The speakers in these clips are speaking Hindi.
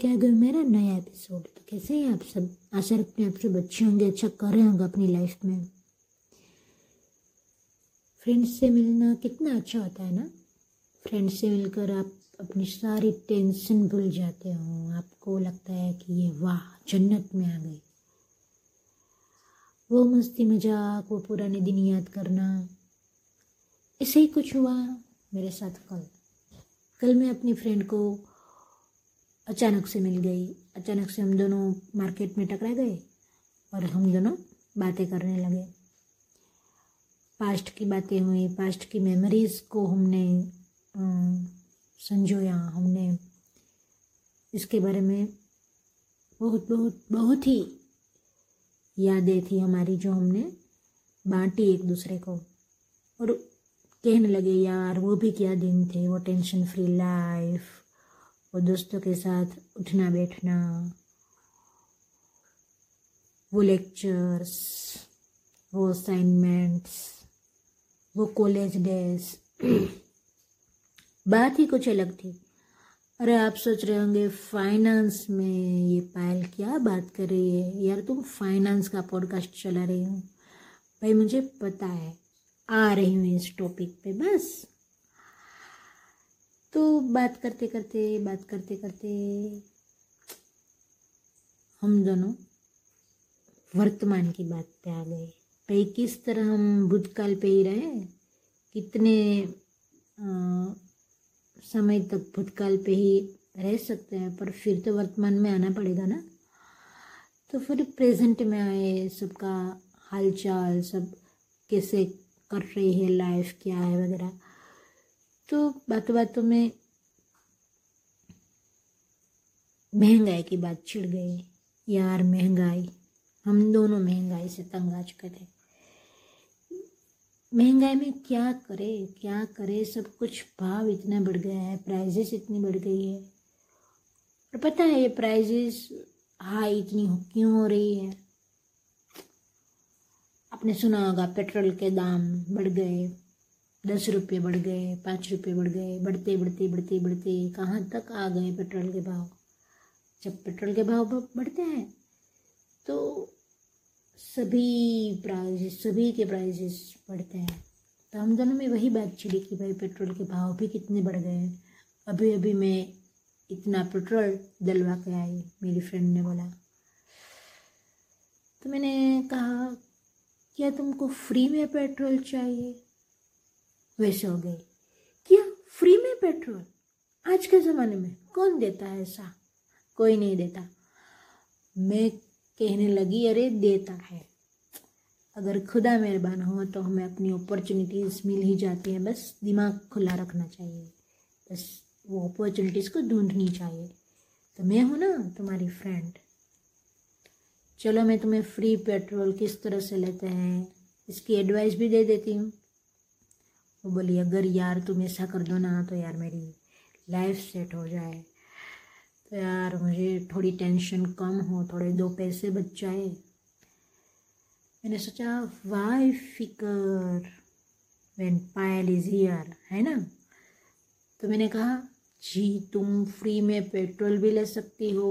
लेके आ गई मेरा नया एपिसोड तो कैसे हैं आप सब? आशा रखते हैं आप सब अच्छे होंगे अच्छा कर रहे होंगे अपनी लाइफ में। फ्रेंड्स से मिलना कितना अच्छा होता है ना? फ्रेंड्स से मिलकर आप अपनी सारी टेंशन भूल जाते हो। आपको लगता है कि ये वाह, जन्नत में आ गई। वो मस्ती मज़ाक, वो पुराने दिन याद करना। ऐसे ही कुछ हुआ मेरे साथ कल। कल मैं अपनी फ्रेंड को अचानक से मिल गई। अचानक से हम दोनों मार्केट में टकरा गए और हम दोनों बातें करने लगे। पास्ट की बातें हुई। पास्ट की मेमोरीज़ को हमने संजोया। हमने इसके बारे में बहुत बहुत बहुत ही यादें थी हमारी जो हमने बांटी एक दूसरे को। और कहने लगे, यार, वो भी क्या दिन थे? वो टेंशन फ्री लाइफ। वो दोस्तों के साथ उठना बैठना, वो लेक्चर्स वो असाइनमेंट्स वो कॉलेज डेज़ बात ही कुछ अलग थी। अरे आप सोच रहे होंगे फाइनेंस में ये पायल क्या बात कर रही है? यार तुम फाइनेंस का पॉडकास्ट चला रही हो। भाई मुझे पता है, आ रही हूँ इस टॉपिक पे, बस। तो बात करते करते बात करते करते हम दोनों वर्तमान की बात पे आ गए। भाई किस तरह हम भूतकाल पे ही रहे कितने आ, समय तक भूतकाल पे ही रह सकते हैं पर फिर तो वर्तमान में आना पड़ेगा ना? तो फिर प्रेजेंट में आए सबका हालचाल सब कैसे कर रही है लाइफ क्या है वगैरह। तो बातों बातों में महँगाई की बात छिड़ गई, यार महँगाई, हम दोनों महँगाई से तंग आ चुके थे। महँगाई में क्या करे क्या करे, सब कुछ भाव इतना बढ़ गया है प्राइजेस इतनी बढ़ गई है। और पता है ये प्राइजेस हाई इतनी क्यों हो रही है? आपने सुना होगा पेट्रोल के दाम बढ़ गए। दस रुपये बढ़ गए, पाँच रुपये बढ़ गए, बढ़ते बढ़ते बढ़ते बढ़ते। कहाँ तक आ गए पेट्रोल के भाव? जब पेट्रोल के भाव बढ़ते हैं तो सभी प्राइजेस सभी के प्राइजेस बढ़ते हैं। तो हम दोनों में वही बात छिड़ी कि भाई पेट्रोल के भाव भी कितने बढ़ गए हैं। अभी अभी मैं इतना पेट्रोल डलवा के आई, मेरी फ्रेंड ने बोला। तो मैंने कहा, क्या तुमको फ्री में पेट्रोल चाहिए? वैसे हो गई। क्या फ्री में पेट्रोल? आज के ज़माने में कौन देता है ऐसा? कोई नहीं देता। मैं कहने लगी, अरे, देता है। अगर खुदा मेहरबान हो तो हमें अपनी अपॉर्चुनिटीज़ मिल ही जाती हैं। बस दिमाग खुला रखना चाहिए। बस वो अपॉर्चुनिटीज़ को ढूंढनी चाहिए। तो मैं हूँ ना तुम्हारी फ्रेंड चलो, मैं तुम्हें फ्री पेट्रोल किस तरह से लेते हैं? इसकी एडवाइस भी दे देती हूँ। वो बोली, अगर यार तुम ऐसा कर दो ना तो यार मेरी लाइफ सेट हो जाए। तो यार मुझे थोड़ी टेंशन कम हो, थोड़े दो पैसे बच जाए। मैंने सोचा वाई फिकर वेन पायल इज़ हियर है ना? तो मैंने कहा, जी, तुम फ्री में पेट्रोल भी ले सकती हो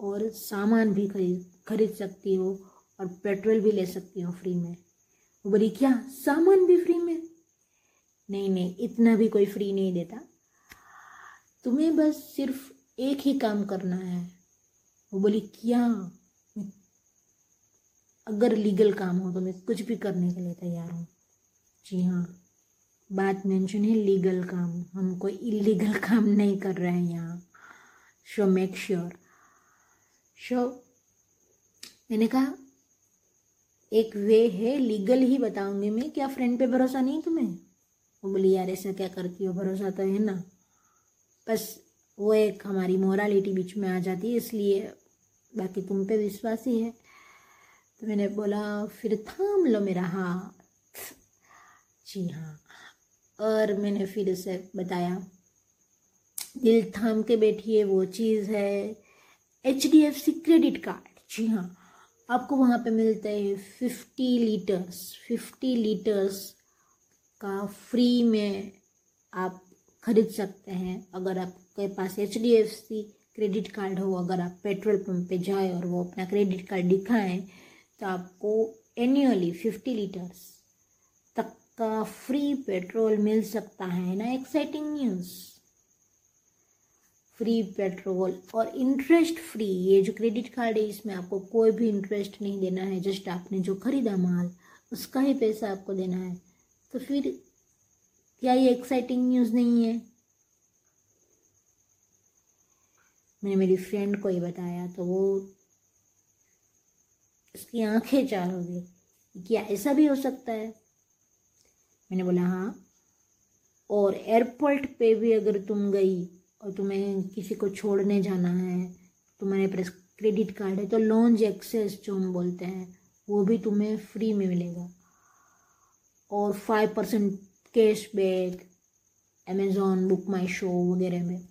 और सामान भी खरीद खरीद सकती हो और पेट्रोल भी ले सकती हो फ्री में। वो बोली, क्या? सामान भी फ्री में? नहीं नहीं इतना भी कोई फ्री नहीं देता। तुम्हें बस सिर्फ़ एक ही काम करना है। वो बोली, क्या? अगर लीगल काम हो तो मैं कुछ भी करने के लिए तैयार हूँ। जी हाँ बात मेंशन है लीगल काम। हम कोई इलीगल काम नहीं कर रहे हैं यहाँ। शो मेक श्योर शो मैंने कहा, एक वे है लीगल ही बताऊँगी मैं। क्या फ्रेंड पे भरोसा नहीं तुम्हें? वो बोली, यार, ऐसा क्या करती हो? भरोसा तो है ना। बस वो एक हमारी मोरालिटी बीच में आ जाती है, इसलिए बाकी तुम पे विश्वास ही। है तो मैंने बोला, फिर थाम लो मेरा हाथ। जी हाँ। और मैंने फिर उसे बताया, दिल थाम के बैठिए, वो चीज़ है H D F C credit card जी हाँ। आपको वहाँ पे मिलते हैं फिफ्टी लीटर्स फिफ्टी लीटर्स का फ्री में आप खरीद सकते हैं। अगर आपके पास H D F C credit card हो, अगर आप पेट्रोल पंप पे जाए और वो अपना क्रेडिट कार्ड दिखाएँ तो आपको एनुअली फिफ्टी लीटर्स तक का फ्री पेट्रोल मिल सकता है ना? एक्साइटिंग न्यूज़ फ्री पेट्रोल और इंटरेस्ट फ्री ये जो क्रेडिट कार्ड है, इसमें आपको कोई भी इंटरेस्ट नहीं देना है। जस्ट आपने जो खरीदा माल, उसका ही पैसा आपको देना है। तो फिर क्या ये एक्साइटिंग न्यूज़ नहीं है? मैंने मेरी फ्रेंड को ही बताया तो वो उसकी आँखें चार हो गई। क्या ऐसा भी हो सकता है? मैंने बोला हाँ। और एयरपोर्ट पे भी अगर तुम गई और तुम्हें किसी को छोड़ने जाना है, तुम्हारे पास क्रेडिट कार्ड है तो लॉन्च एक्सेस जो हम बोलते हैं, वो भी तुम्हें फ्री में मिलेगा। और five percent cash back Amazon book my show वगैरह में।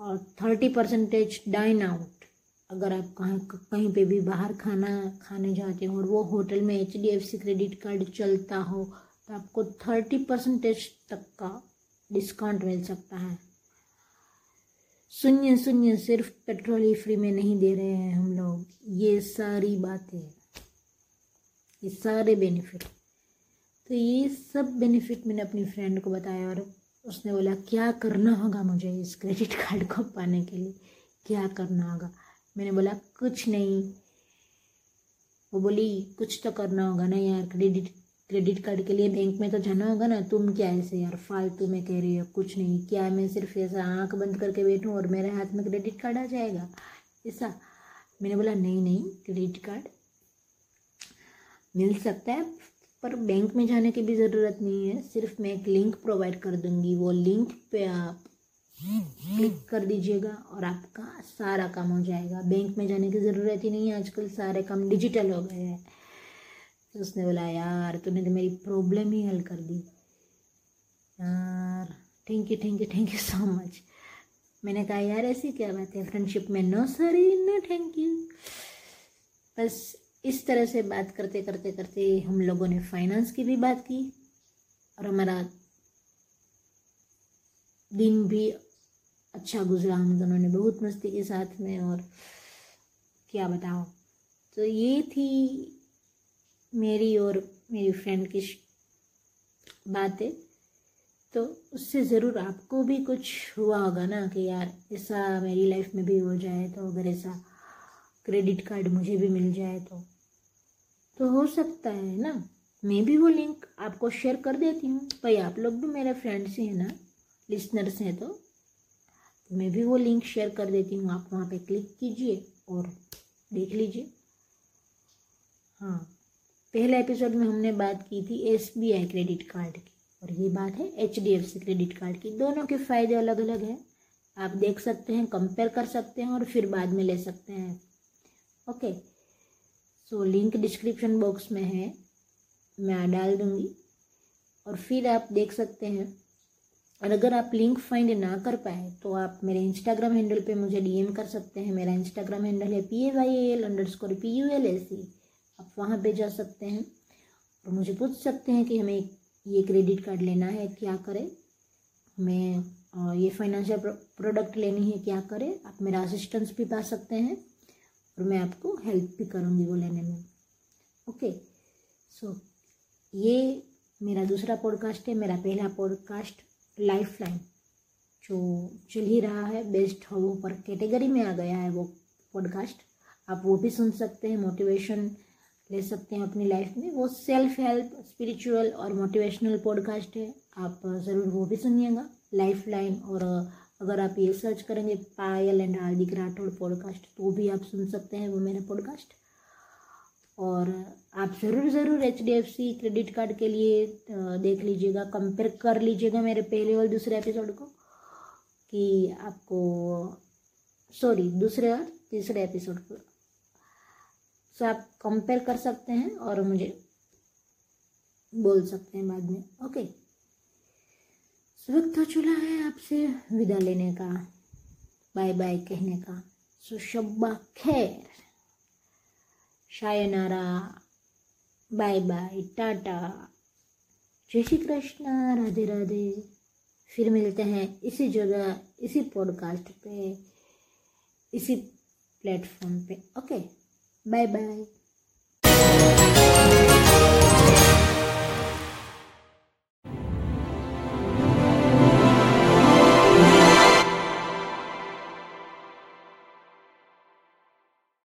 और थर्टी परसेंटेज डाइन आउट अगर आप कहीं कहीं पे भी बाहर खाना, खाने जाते हो और वो होटल में H D F C credit card चलता हो तो आपको थर्टी परसेंटेज तक का डिस्काउंट मिल सकता है। शून्य शून्य सिर्फ़ पेट्रोल ही फ्री में नहीं दे रहे हैं हम लोग। ये सारी बातें, ये सारे बेनिफिट तो ये सब बेनिफिट मैंने अपनी फ्रेंड को बताया और उसने बोला, क्या करना होगा मुझे इस क्रेडिट कार्ड को पाने के लिए? क्या करना होगा? मैंने बोला, कुछ नहीं। वो बोली, कुछ तो करना होगा ना यार क्रेडिट क्रेडिट कार्ड के लिए बैंक में तो जाना होगा ना, तुम क्या ऐसे यार, फालतू में कह रही हो, कुछ नहीं। क्या मैं सिर्फ़ ऐसा आँख बंद करके बैठूं और मेरे हाथ में क्रेडिट कार्ड आ जाएगा? ऐसा। मैंने बोला, नहीं नहीं क्रेडिट कार्ड मिल सकता है पर बैंक में जाने की भी ज़रूरत नहीं है। सिर्फ़ मैं एक लिंक प्रोवाइड कर दूँगी। वो लिंक पे आप क्लिक कर दीजिएगा और आपका सारा काम हो जाएगा। बैंक में जाने की ज़रूरत ही नहीं है। आजकल सारे काम डिजिटल हो गए हैं। तो उसने बोला, यार, तूने तो मेरी प्रॉब्लम ही हल कर दी। यार thank you thank you thank you so much मैंने कहा, यार, ऐसी क्या बात है? फ्रेंडशिप में no sorry no thank you बस इस तरह से बात करते करते करते हम लोगों ने फाइनेंस की भी बात की और हमारा दिन भी अच्छा गुजरा। हम दोनों ने बहुत मस्ती के साथ में और क्या बताओ तो ये थी मेरी और मेरी फ्रेंड की बातें। तो उससे ज़रूर आपको भी कुछ हुआ होगा ना कि यार ऐसा मेरी लाइफ में भी हो जाए तो अगर ऐसा क्रेडिट कार्ड मुझे भी मिल जाए तो। तो हो सकता है ना? मैं भी वो लिंक आपको शेयर कर देती हूँ। भाई, आप लोग भी मेरे फ्रेंड्स हैं ना? लिसनर्स हैं तो। मैं भी वो लिंक शेयर कर देती हूँ। आप वहाँ पे क्लिक कीजिए और देख लीजिए। हाँ पहले एपिसोड में हमने बात की थी S B I credit card की और ये बात है H D F C credit card की। दोनों के फ़ायदे अलग अलग हैं। आप देख सकते हैं कंपेयर कर सकते हैं और फिर बाद में ले सकते हैं। Okay. So link description box में है। मैं डाल दूँगी। और फिर आप देख सकते हैं। और अगर आप लिंक फाइंड ना कर पाए तो आप मेरे इंस्टाग्राम हैंडल पे मुझे डीएम कर सकते हैं। मेरा इंस्टाग्राम हैंडल है P A Y L underscore P U L S C आप वहाँ पे जा सकते हैं। और मुझे पूछ सकते हैं कि हमें ये क्रेडिट कार्ड लेना है, क्या करें? हमें ये फाइनेंशियल प्रोडक्ट लेनी है, क्या करें? आप मेरा असिस्टेंस भी पा सकते हैं। और मैं आपको हेल्प भी करूँगी वो लेने में। ओके सो ये मेरा दूसरा पॉडकास्ट है, मेरा पहला पॉडकास्ट लाइफ लाइन जो चल ही रहा है बेस्ट हो पर कैटेगरी में आ गया है वो पॉडकास्ट आप वो भी सुन सकते हैं मोटिवेशन ले सकते हैं अपनी लाइफ में। वो सेल्फ हेल्प स्पिरिचुअल और मोटिवेशनल पॉडकास्ट है। आप ज़रूर वो भी सुनिएगा लाइफ लाइन और अगर आप ये सर्च करेंगे, पायल एंड हार्दिक राठौड़ पॉडकास्ट तो भी आप सुन सकते हैं वो मेरा पॉडकास्ट और आप ज़रूर ज़रूर H D F C credit card के लिए देख लीजिएगा कंपेयर कर लीजिएगा मेरे पहले और दूसरे एपिसोड को, कि आपको सॉरी दूसरे और तीसरे एपिसोड को. सो आप कंपेयर कर सकते हैं और मुझे बोल सकते हैं बाद में. ओके वक्त हो चुका है आपसे विदा लेने का, बाय बाय कहने का। सो शब्बा खैर। शायनारा बाय बाय, टाटा। जय श्री कृष्ण, राधे राधे। फिर मिलते हैं इसी जगह, इसी पॉडकास्ट पे, इसी प्लेटफॉर्म पे। Okay bye bye.